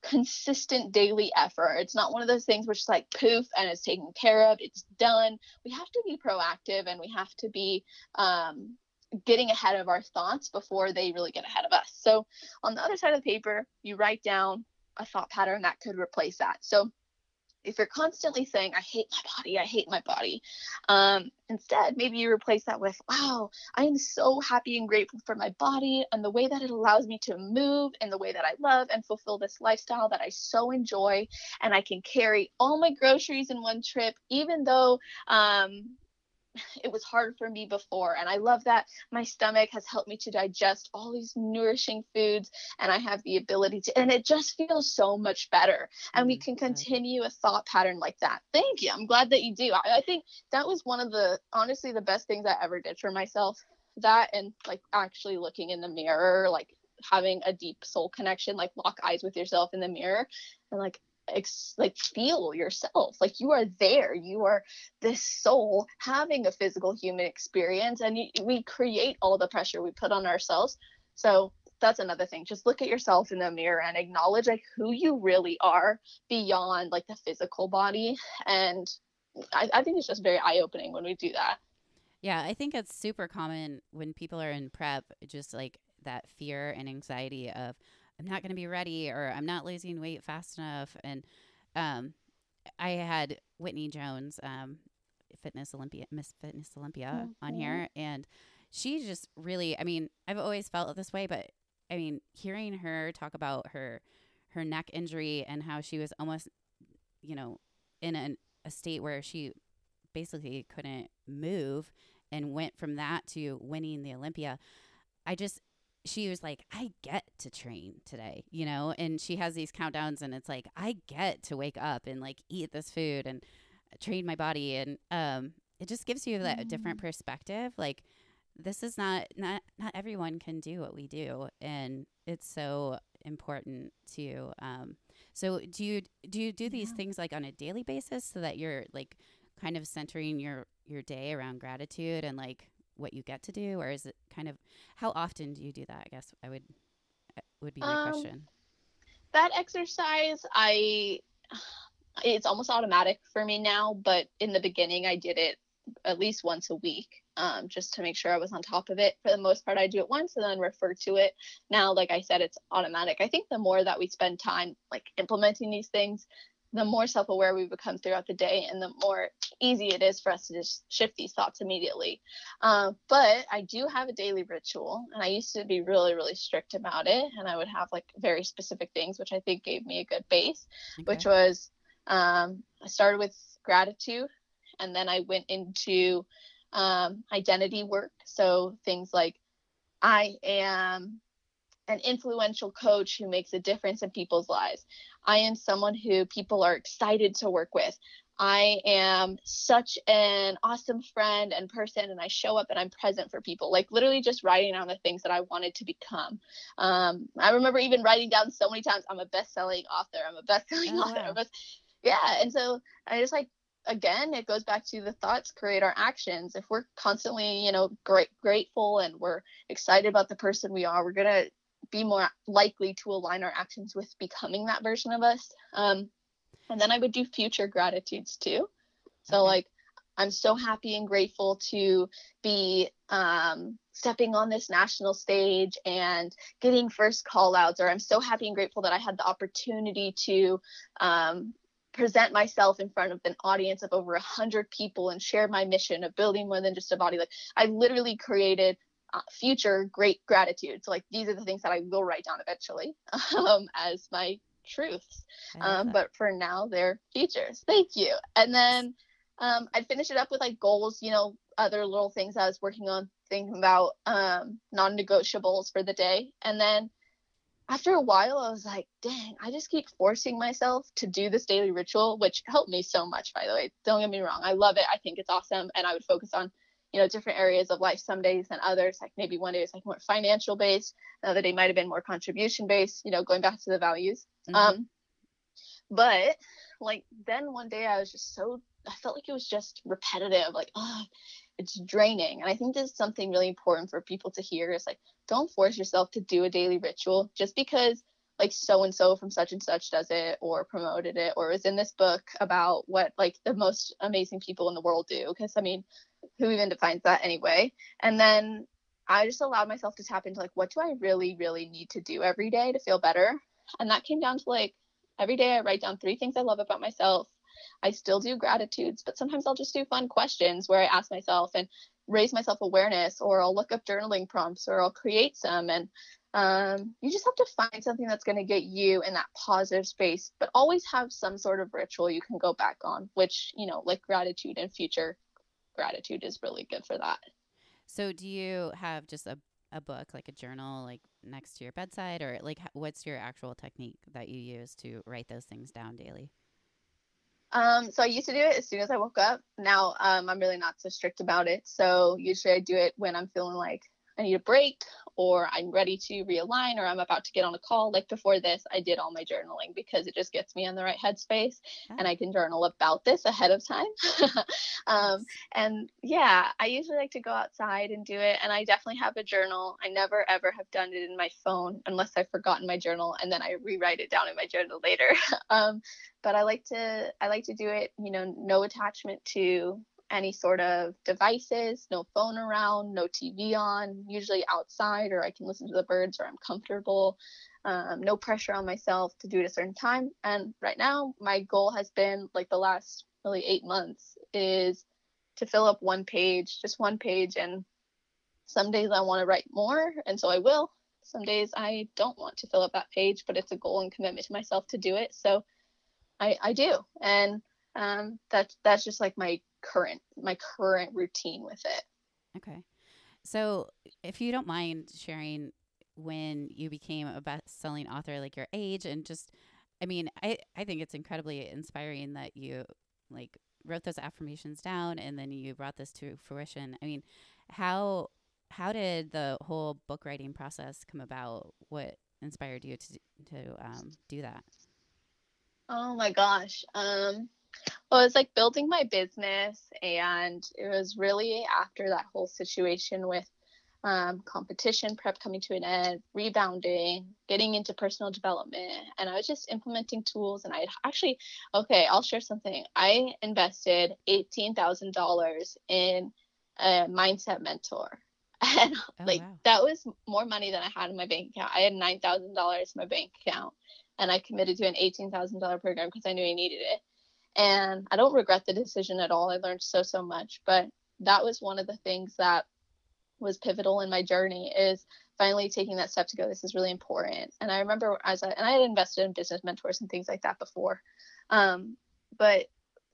consistent daily effort. It's not one of those things which is like poof and it's taken care of, it's done. We have to be proactive and we have to be um, getting ahead of our thoughts before they really get ahead of us. So on the other side of the paper, you write down a thought pattern that could replace that. So if you're constantly saying, I hate my body, I hate my body, um, instead, maybe you replace that with, wow, I am so happy and grateful for my body and the way that it allows me to move and the way that I love and fulfill this lifestyle that I so enjoy. And I can carry all my groceries in one trip, even though um, it was hard for me before and i love that my stomach has helped me to digest all these nourishing foods and i have the ability to and it just feels so much better and we mm, can continue a thought pattern like that. Thank you i'm glad that you do. I, I think that was one of the honestly the best things i ever did for myself that and like actually looking in the mirror like having a deep soul connection like lock eyes with yourself in the mirror and like ex- like feel yourself. Like you are there. You are this soul having a physical human experience and we create all the pressure we put on ourselves. So that's another thing. Just look at yourself in the mirror and acknowledge like who you really are beyond like the physical body. And I, I think it's just very eye-opening when we do that. Yeah i think it's super common when people are in prep just like that fear and anxiety of I'm not going to be ready or I'm not losing weight fast enough. And um, I had Whitney Jones, um, Fitness Olympia, Miss Fitness Olympia, mm-hmm. on here, and she just really. I mean, I've always felt this way, but I mean, hearing her talk about her her neck injury and how she was almost, you know, in an, a state where she basically couldn't move and went from that to winning the Olympia. I just she was like, I get to train today, you know? And she has these countdowns, and it's like, I get to wake up and like eat this food and train my body. And um, it just gives you that mm-hmm. different perspective. Like, this is not, not, not everyone can do what we do. And it's so important to, um, so do you, do you do these yeah. things like on a daily basis so that you're like kind of centering your, your day around gratitude and like what you get to do, or is it kind of how often do you do that? I guess I would uh, would be my um, question. That exercise, I it's almost automatic for me now, but in the beginning, I did it at least once a week um, just to make sure I was on top of it. For the most part, I do it once and then refer to it. Now, like I said, it's automatic. I think the more that we spend time like implementing these things, the more self-aware we become throughout the day and the more easy it is for us to just shift these thoughts immediately um, but i do have a daily ritual and i used to be really really strict about it and i would have like very specific things which i think gave me a good base okay. which was um, i started with gratitude and then i went into um, identity work so things like i am an influential coach who makes a difference in people's lives. I am someone who people are excited to work with. I am such an awesome friend and person, and I show up and I'm present for people. Like literally just writing down the things that I wanted to become. Um, I remember even writing down so many times, I'm a best-selling author. I'm a best-selling oh, author. Wow. Yeah, and so I just like again, it goes back to the thoughts create our actions. If we're constantly, you know, great grateful and we're excited about the person we are, we're gonna be more likely to align our actions with becoming that version of us. Um, and then I would do future gratitudes too. So, okay. like, I'm so happy and grateful to be um, stepping on this national stage and getting first call outs, or I'm so happy and grateful that I had the opportunity to um, present myself in front of an audience of over a hundred people and share my mission of building more than just a body. Like I literally created future great gratitude. So like these are the things that I will write down eventually um, as my truths. Um, but for now, they're features. Thank you. And then um, I'd finish it up with like goals, you know, other little things I was working on, thinking about um, non-negotiables for the day. And then after a while, I was like, dang, I just keep forcing myself to do this daily ritual, which helped me so much, by the way. Don't get me wrong. I love it. I think it's awesome. And I would focus on you know different areas of life some days than others like maybe one day is like more financial based another day might have been more contribution based you know going back to the values. Mm-hmm. um but like then one day i was just so i felt like it was just repetitive like oh it's draining. And i think this is something really important for people to hear is like don't force yourself to do a daily ritual just because like so and so from such and such does it or promoted it or was in this book about what like the most amazing people in the world do. Because i mean who even defines that anyway. And then i just allowed myself to tap into like what do i really really need to do every day to feel better? And that came down to like every day i write down three things i love about myself. I still do gratitudes but sometimes i'll just do fun questions where i ask myself and raise myself awareness or i'll look up journaling prompts or i'll create some. And um, you just have to find something that's going to get you in that positive space but always have some sort of ritual you can go back on which you know like gratitude and future gratitude is really good for that. So, do you have just a, a book, like a journal, like next to your bedside, or like what's your actual technique that you use to write those things down daily? Um, so I used to do it as soon as I woke up. Now um, I'm really not so strict about it. So usually I do it when I'm feeling like I need a break or I'm ready to realign or I'm about to get on a call. Like before this, I did all my journaling because it just gets me in the right headspace yeah. and I can journal about this ahead of time. um, and yeah, I usually like to go outside and do it. And I definitely have a journal. I never ever have done it in my phone unless I've forgotten my journal and then I rewrite it down in my journal later. um, but I like to I like to do it, you know, no attachment to any sort of devices, no phone around, no TV on, usually outside, or I can listen to the birds or I'm comfortable. Um, no pressure on myself to do it a certain time. And right now, my goal has been like the last really eight months is to fill up one page, just one page. And some days I want to write more, and so I will. Some days I don't want to fill up that page, but it's a goal and commitment to myself to do it. So I, I do. And um, that's that's just like my current my current routine with it. Okay. So, if you don't mind sharing when you became a best-selling author like your age and just I mean, I I think it's incredibly inspiring that you like wrote those affirmations down and then you brought this to fruition. I mean, how how did the whole book writing process come about? What inspired you to to um, do that? Oh my gosh. Um well, it was like building my business, and it was really after that whole situation with um, competition prep coming to an end, rebounding, getting into personal development, and I was just implementing tools. And I actually, okay, I'll share something. I invested eighteen thousand dollars in a mindset mentor. And oh, like wow. that was more money than I had in my bank account. I had nine thousand dollars in my bank account, and I committed to an eighteen thousand dollar program because I knew I needed it. And I don't regret the decision at all. I learned so, so much. But that was one of the things that was pivotal in my journey is finally taking that step to go, this is really important. And I remember as I, and I had invested in business mentors and things like that before. Um, but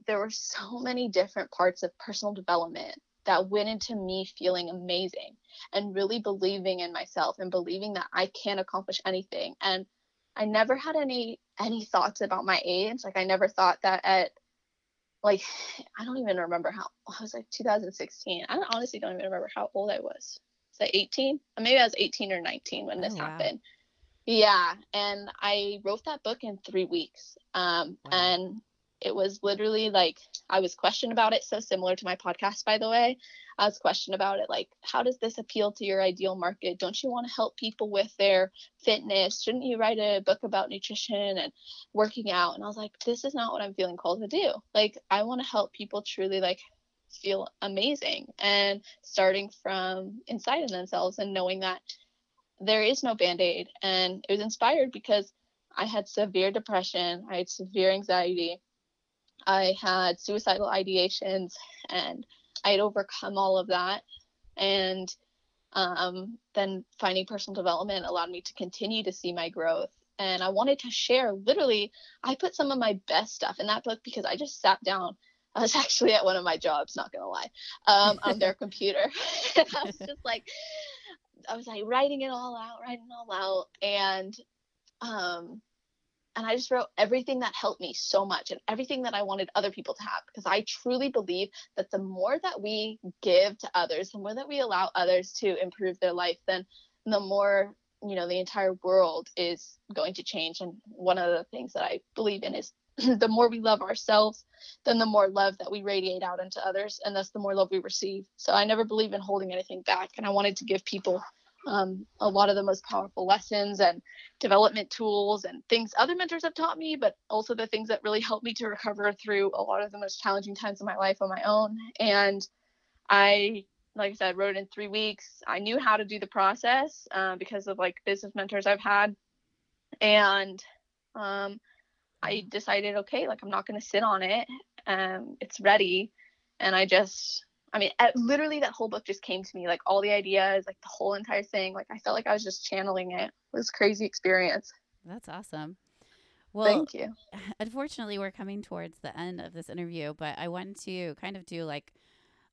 there were so many different parts of personal development that went into me feeling amazing and really believing in myself and believing that I can accomplish anything. And I never had any any thoughts about my age. Like I never thought that at like I don't even remember how I was like 2016. I honestly don't even remember how old I was. Was I 18? Maybe I was 18 or 19 when this oh, wow. happened. Yeah, and I wrote that book in three weeks. Um, wow. and it was literally like I was questioned about it. So similar to my podcast, by the way. I was questioned about it like, how does this appeal to your ideal market? Don't you want to help people with their fitness? Shouldn't you write a book about nutrition and working out? And I was like, this is not what I'm feeling called to do. Like, I want to help people truly like feel amazing and starting from inside of themselves and knowing that there is no band aid. And it was inspired because I had severe depression, I had severe anxiety, I had suicidal ideations, and I had overcome all of that. And um, then finding personal development allowed me to continue to see my growth. And I wanted to share literally, I put some of my best stuff in that book because I just sat down. I was actually at one of my jobs, not gonna lie, um, on their computer. and I was just like, I was like writing it all out, writing it all out. And um, and I just wrote everything that helped me so much and everything that I wanted other people to have because I truly believe that the more that we give to others, the more that we allow others to improve their life, then the more you know the entire world is going to change. And one of the things that I believe in is the more we love ourselves, then the more love that we radiate out into others, and thus the more love we receive. So I never believe in holding anything back, and I wanted to give people um, a lot of the most powerful lessons and development tools and things other mentors have taught me, but also the things that really helped me to recover through a lot of the most challenging times of my life on my own. And I, like I said, wrote in three weeks. I knew how to do the process uh, because of like business mentors I've had. And um, I decided, okay, like I'm not going to sit on it. Um, it's ready. And I just I mean, at, literally that whole book just came to me, like all the ideas, like the whole entire thing. Like I felt like I was just channeling it. It was crazy experience. That's awesome. Well, thank you. Unfortunately, we're coming towards the end of this interview, but I wanted to kind of do like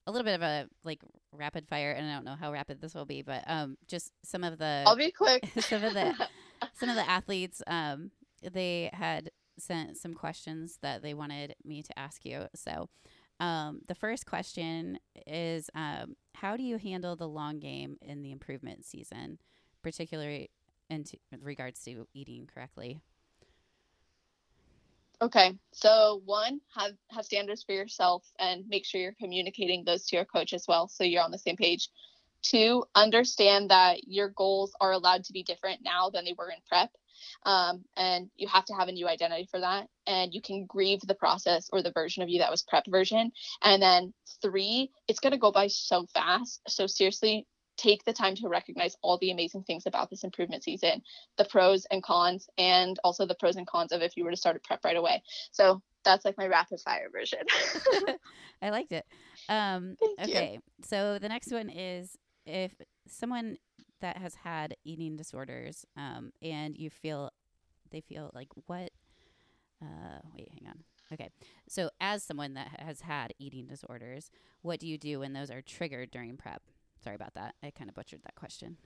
a little bit of a like rapid fire, and I don't know how rapid this will be, but um, just some of the I'll be quick. some of the some of the athletes um they had sent some questions that they wanted me to ask you. So, um, the first question is um, how do you handle the long game in the improvement season, particularly in t- regards to eating correctly? Okay, so one, have have standards for yourself and make sure you're communicating those to your coach as well, so you're on the same page. Two, understand that your goals are allowed to be different now than they were in prep. Um, and you have to have a new identity for that. And you can grieve the process or the version of you that was prep version. And then three, it's going to go by so fast. So seriously, take the time to recognize all the amazing things about this improvement season, the pros and cons, and also the pros and cons of if you were to start a prep right away. So that's like my rapid fire version. I liked it. Um, Thank okay, you. so the next one is if someone that has had eating disorders um, and you feel they feel like what uh, wait hang on okay so as someone that has had eating disorders what do you do when those are triggered during prep sorry about that i kind of butchered that question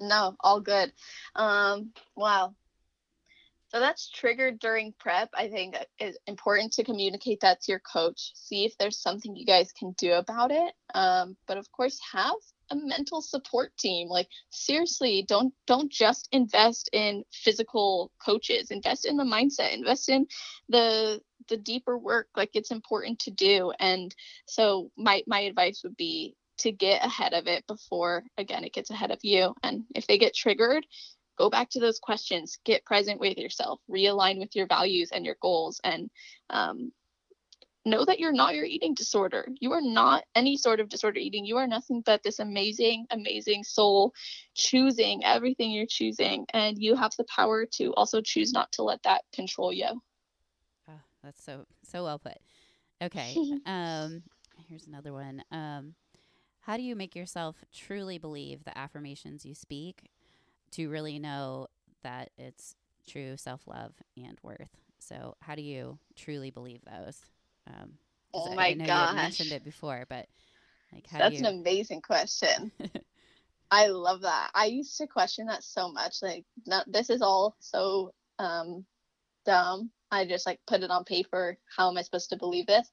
No, all good. Um, wow. So that's triggered during prep. I think it's important to communicate that to your coach. See if there's something you guys can do about it. Um, but of course, have a mental support team. Like seriously, don't don't just invest in physical coaches. Invest in the mindset. Invest in the the deeper work. Like it's important to do. And so my my advice would be to get ahead of it before again it gets ahead of you and if they get triggered go back to those questions get present with yourself realign with your values and your goals and um, know that you're not your eating disorder. You are not any sort of disorder eating. You are nothing but this amazing amazing soul choosing everything you're choosing and you have the power to also choose not to let that control you. Oh, that's so so well put. Okay um here's another one. Um how do you make yourself truly believe the affirmations you speak to really know that it's true self love and worth? So, how do you truly believe those? Um, oh my I know you had mentioned it before, but like, how that's do an amazing question I love that. I used to question that so much. Like, no, this is all so um, dumb. I just like put it on paper. How am I supposed to believe this?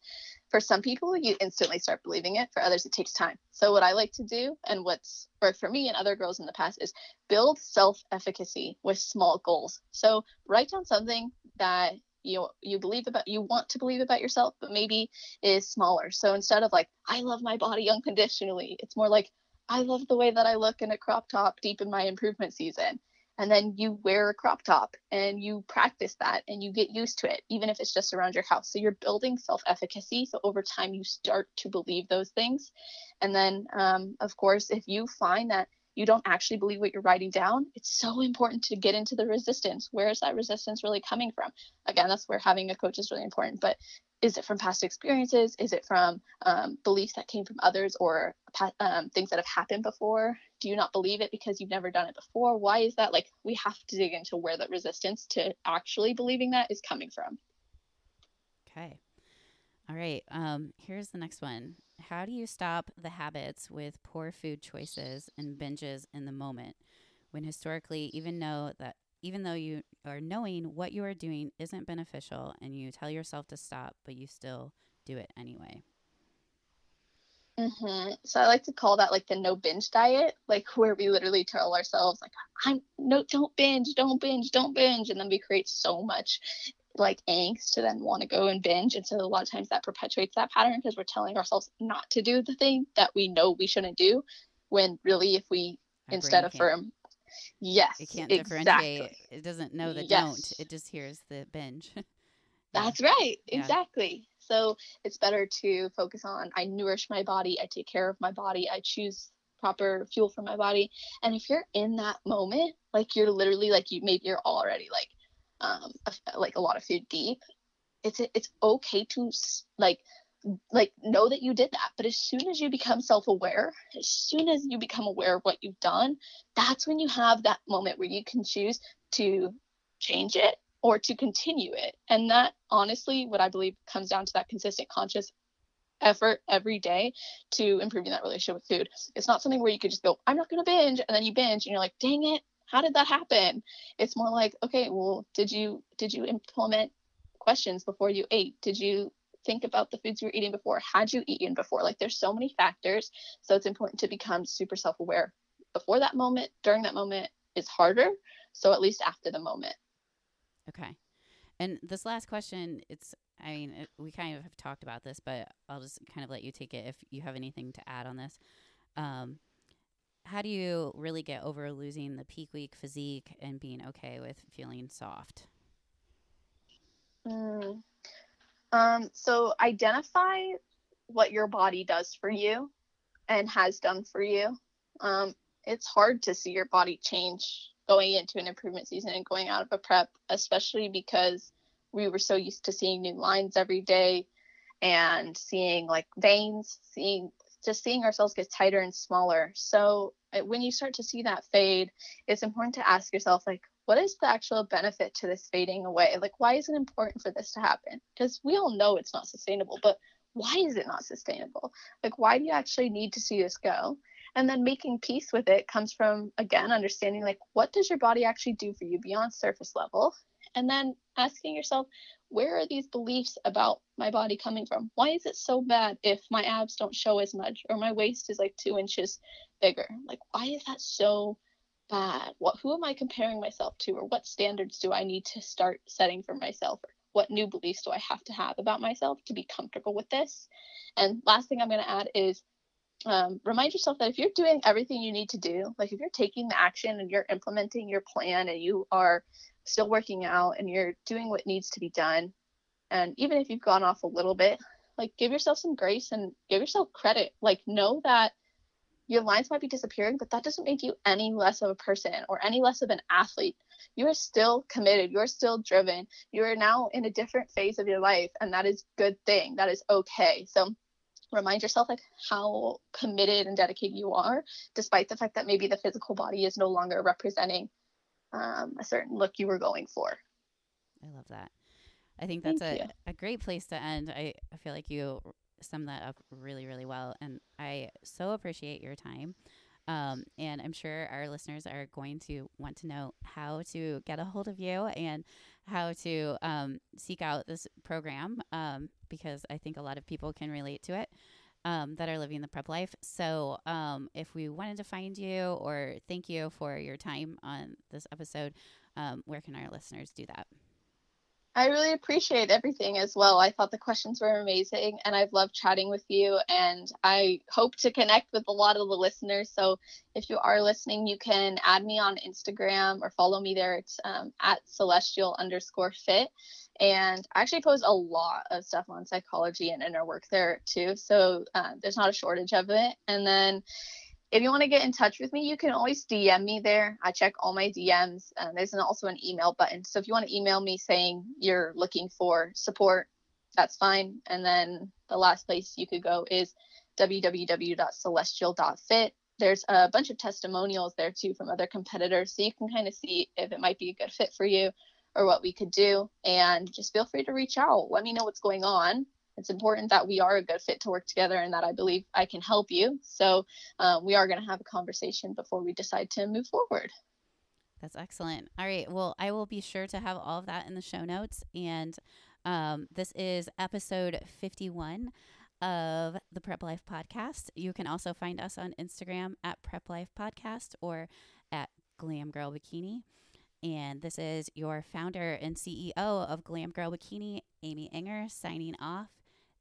For some people, you instantly start believing it. For others, it takes time. So, what I like to do, and what's worked for me and other girls in the past, is build self efficacy with small goals. So, write down something that you you believe about you want to believe about yourself but maybe is smaller so instead of like i love my body unconditionally it's more like I love the way that I look in a crop top deep in my improvement season. And then you wear a crop top and you practice that and you get used to it, even if it's just around your house. So you're building self efficacy. So over time, you start to believe those things. And then, um, of course, if you find that you don't actually believe what you're writing down, it's so important to get into the resistance. Where is that resistance really coming from? Again, that's where having a coach is really important. But is it from past experiences? Is it from um, beliefs that came from others or um, things that have happened before? Do you not believe it because you've never done it before? Why is that? Like, we have to dig into where that resistance to actually believing that is coming from. Okay. All right. Um, here's the next one. How do you stop the habits with poor food choices and binges in the moment when historically even know that even though you are knowing what you are doing isn't beneficial and you tell yourself to stop, but you still do it anyway? hmm So I like to call that like the no binge diet, like where we literally tell ourselves like, "I'm no, don't binge, don't binge, don't binge," and then we create so much like angst to then want to go and binge, and so a lot of times that perpetuates that pattern because we're telling ourselves not to do the thing that we know we shouldn't do, when really if we Our instead brain of firm, yes, it can't exactly. differentiate. It doesn't know the don't. It just hears the binge. Yeah. That's right. Yeah. Exactly. So it's better to focus on I nourish my body, I take care of my body, I choose proper fuel for my body. And if you're in that moment, like you're literally like you maybe you're already like um like a lot of food deep, it's it's okay to like like know that you did that but as soon as you become self-aware as soon as you become aware of what you've done that's when you have that moment where you can choose to change it or to continue it and that honestly what i believe comes down to that consistent conscious effort every day to improving that relationship with food. It's not something where you could just go, I'm not going to binge, and then you binge, and you're like, dang it, how did that happen? It's more like, okay, well, did you did you implement questions before you ate? Did you think about the foods you were eating before? Had you eaten before? Like, there's so many factors, so it's important to become super self-aware before that moment. During that moment is harder, so at least after the moment. Okay. And this last question, it's, I mean, it, we kind of have talked about this, but I'll just kind of let you take it if you have anything to add on this. Um, how do you really get over losing the peak week physique and being okay with feeling soft? Mm. Um, so identify what your body does for you and has done for you. Um, it's hard to see your body change going into an improvement season and going out of a prep, especially because we were so used to seeing new lines every day and seeing like veins, seeing just seeing ourselves get tighter and smaller. So uh, when you start to see that fade, it's important to ask yourself like what is the actual benefit to this fading away? Like why is it important for this to happen? Because we all know it's not sustainable, but why is it not sustainable? Like why do you actually need to see this go? and then making peace with it comes from again understanding like what does your body actually do for you beyond surface level and then asking yourself where are these beliefs about my body coming from? Why is it so bad if my abs don't show as much or my waist is like two inches bigger? Like why is that so bad? What who am i comparing myself to? Or what standards do i need to start setting for myself? Or what new beliefs do i have to have about myself to be comfortable with this? And last thing i'm going to add is um, remind yourself that if you're doing everything you need to do, like if you're taking the action and you're implementing your plan and you are still working out and you're doing what needs to be done, and even if you've gone off a little bit, like give yourself some grace and give yourself credit. Like know that your lines might be disappearing, but that doesn't make you any less of a person or any less of an athlete. You are still committed. You're still driven. You are now in a different phase of your life, and that is good thing. That is okay. So remind yourself like how committed and dedicated you are despite the fact that maybe the physical body is no longer representing um, a certain look you were going for. I love that. I think that's a, a great place to end. I, I feel like you summed that up really really well and i so appreciate your time. Um, and I'm sure our listeners are going to want to know how to get a hold of you and how to um, seek out this program um, because I think a lot of people can relate to it um, that are living the prep life. So, um, if we wanted to find you or thank you for your time on this episode, um, where can our listeners do that? I really appreciate everything as well. I thought the questions were amazing and I've loved chatting with you and I hope to connect with a lot of the listeners. So if you are listening, you can add me on Instagram or follow me there. It's um, at celestial underscore fit. And I actually post a lot of stuff on psychology and inner work there too. So uh, there's not a shortage of it. And then if you want to get in touch with me, you can always DM me there. I check all my DMs. Um, there's an, also an email button. So if you want to email me saying you're looking for support, that's fine. And then the last place you could go is www.celestial.fit. There's a bunch of testimonials there too from other competitors. So you can kind of see if it might be a good fit for you or what we could do. And just feel free to reach out. Let me know what's going on it's important that we are a good fit to work together and that I believe I can help you. So um, we are going to have a conversation before we decide to move forward. That's excellent. All right. Well, I will be sure to have all of that in the show notes. And um, this is episode 51 of the Prep Life Podcast. You can also find us on Instagram at Prep Life Podcast or at Glam Girl Bikini. And this is your founder and CEO of Glam Girl Bikini, Amy Enger, signing off.